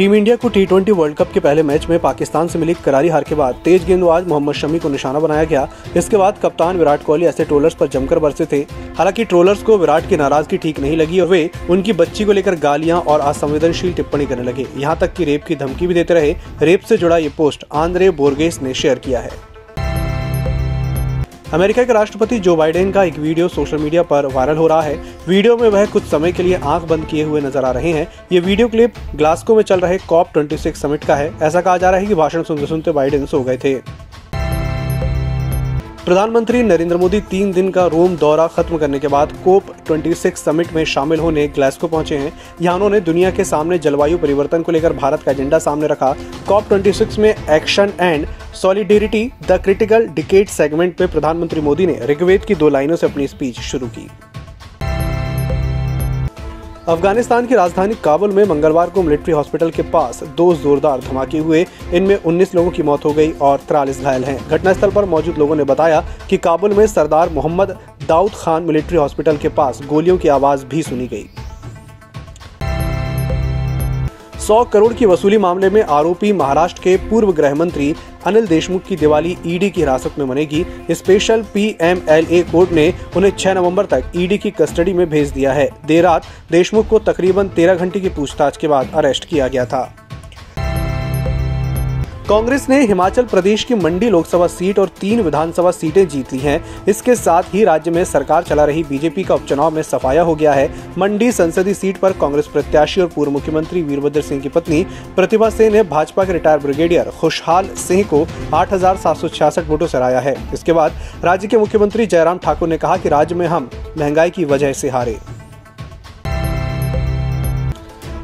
Team India को T twenty world cup के पहले मैच में पाकिस्तान से मिली करारी हार के बाद तेज गेंदबाज मोहम्मद शमी को निशाना बनाया गया। इसके बाद कप्तान विराट कोहली ऐसे ट्रोलर्स पर जमकर बरसे थे। हालाँकि ट्रोलर्स को विराट की नाराज़गी ठीक नहीं लगी और वे उनकी बच्ची को लेकर गालियाँ और असंवेदनशील टिप्पणी करने लगे। यहाँ तक की रेप की धमकी भी देते रहे। रेप ऐसी जुड़ा ये पोस्ट आंद्रे बोर्गेस ने शेयर किया है। अमेरिका के राष्ट्रपति जो बाइडेन का एक वीडियो सोशल मीडिया पर वायरल हो रहा है। वीडियो में वह कुछ समय के लिए आँख बंद किए हुए नज़र आ रहे हैं। ये वीडियो क्लिप ग्लास्को में चल रहे कॉप 26 समिट का है। ऐसा कहा जा रहा है कि भाषण सुनते सुनते बाइडेन सो गए थे। प्रधानमंत्री नरेंद्र मोदी तीन दिन का रोम दौरा खत्म करने के बाद कोप 26 समिट में शामिल होने ग्लास्को पहुँचे हैं। यहाँ उन्होंने दुनिया के सामने जलवायु परिवर्तन को लेकर भारत का एजेंडा सामने रखा। कॉप 26 में action and solidarity the critical decade segment में प्रधानमंत्री मोदी ने ऋग्वेद की दो लाइनों से अपनी स्पीच शुरू की। अफ़गानिस्तान की राजधानी काबुल में मंगलवार को मिलिट्री हॉस्पिटल के पास दो जोरदार धमाके हुए। इनमें 19 लोगों की मौत हो गई और तिरालीस घायल हैं। घटनास्थल पर मौजूद लोगों ने बताया कि काबुल में सरदार मोहम्मद दाऊद खान मिलिट्री हॉस्पिटल के पास गोलियों की आवाज़ भी सुनी गई। 100 करोड़ की वसूली मामले में आरोपी महाराष्ट्र के पूर्व गृह मंत्री अनिल देशमुख की दिवाली ईडी की हिरासत में मनेगी स्पेशल पीएमएलए कोर्ट ने उन्हें 6 नवंबर तक ईडी की कस्टडी में भेज दिया है। देर रात देशमुख को तकरीबन 13 घंटे की पूछताछ के बाद अरेस्ट किया गया था। कांग्रेस ने हिमाचल प्रदेश की मंडी लोकसभा सीट और तीन विधानसभा सीटें जीत ली हैं। इसके साथ ही राज्य में सरकार चला रही बीजेपी का उपचुनाव में सफाया हो गया है। मंडी संसदीय सीट पर कांग्रेस प्रत्याशी और पूर्व मुख्यमंत्री वीरभद्र सिंह की पत्नी प्रतिभा सिंह ने भाजपा के रिटायर्ड ब्रिगेडियर खुशहाल सिंह को आठ वोटों से हराया है। इसके बाद राज्य के मुख्यमंत्री जयराम ठाकुर ने कहा कि राज्य में हम महँगाई की वजह से हारे।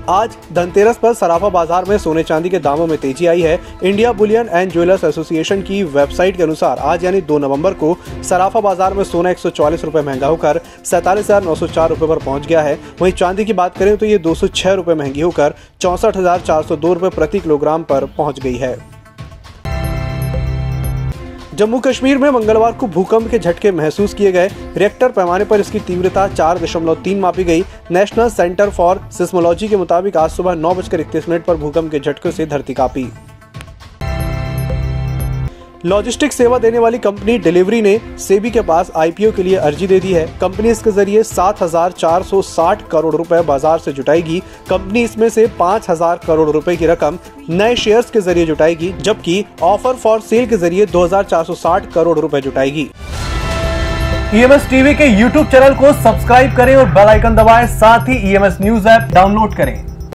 आज धनतेरस पर सराफा बाज़ार में सोने चांदी के दामों में तेज़ी आई है। India bullion and jewellers association की वेबसाइट के अनुसार आज यानी 2 नवंबर को सराफा बाज़ार में सोना एक सौ महँगा होकर सैतालीस हज़ार नौ सौ चार रूपए पर पहुँच गया है। वहीं चांदी की बात करें तो ये दो सौ छह रूपए महँगी होकर चौसठ हज़ार चार सौ दो रूपए प्रति किलोग्राम पर पहुँच गई है। जम्मू कश्मीर में मंगलवार को भूकंप के झटके महसूस किए गए। रिएक्टर पैमाने पर इसकी तीव्रता चार दशमलव तीन मापी गई। नेशनल सेंटर फॉर सिस्मोलॉजी के मुताबिक आज सुबह नौ बजकर इकतीस मिनट पर भूकंप के झटकों से धरती कापी। लॉजिस्टिक सेवा देने वाली कंपनी डिलीवरी ने सेबी के पास आईपीओ के लिए अर्जी दे दी है। कंपनी इसके ज़रिए 7,460 करोड़ रुपए बाज़ार से जुटाएगी। कंपनी इसमें से 5,000 करोड़ रुपए की रकम नए शेयर्स के ज़रिए जुटाएगी जबकि ऑफ़र फॉर सेल के ज़रिए 2,460 करोड़ रुपए जुटाएगी। ईएमएस टीवी के यूट्यूब चैनल को सब्सक्राइब करें और बेल आइकन दबाएँ। साथ ही ईएमएस न्यूज़ ऐप डाउनलोड करें।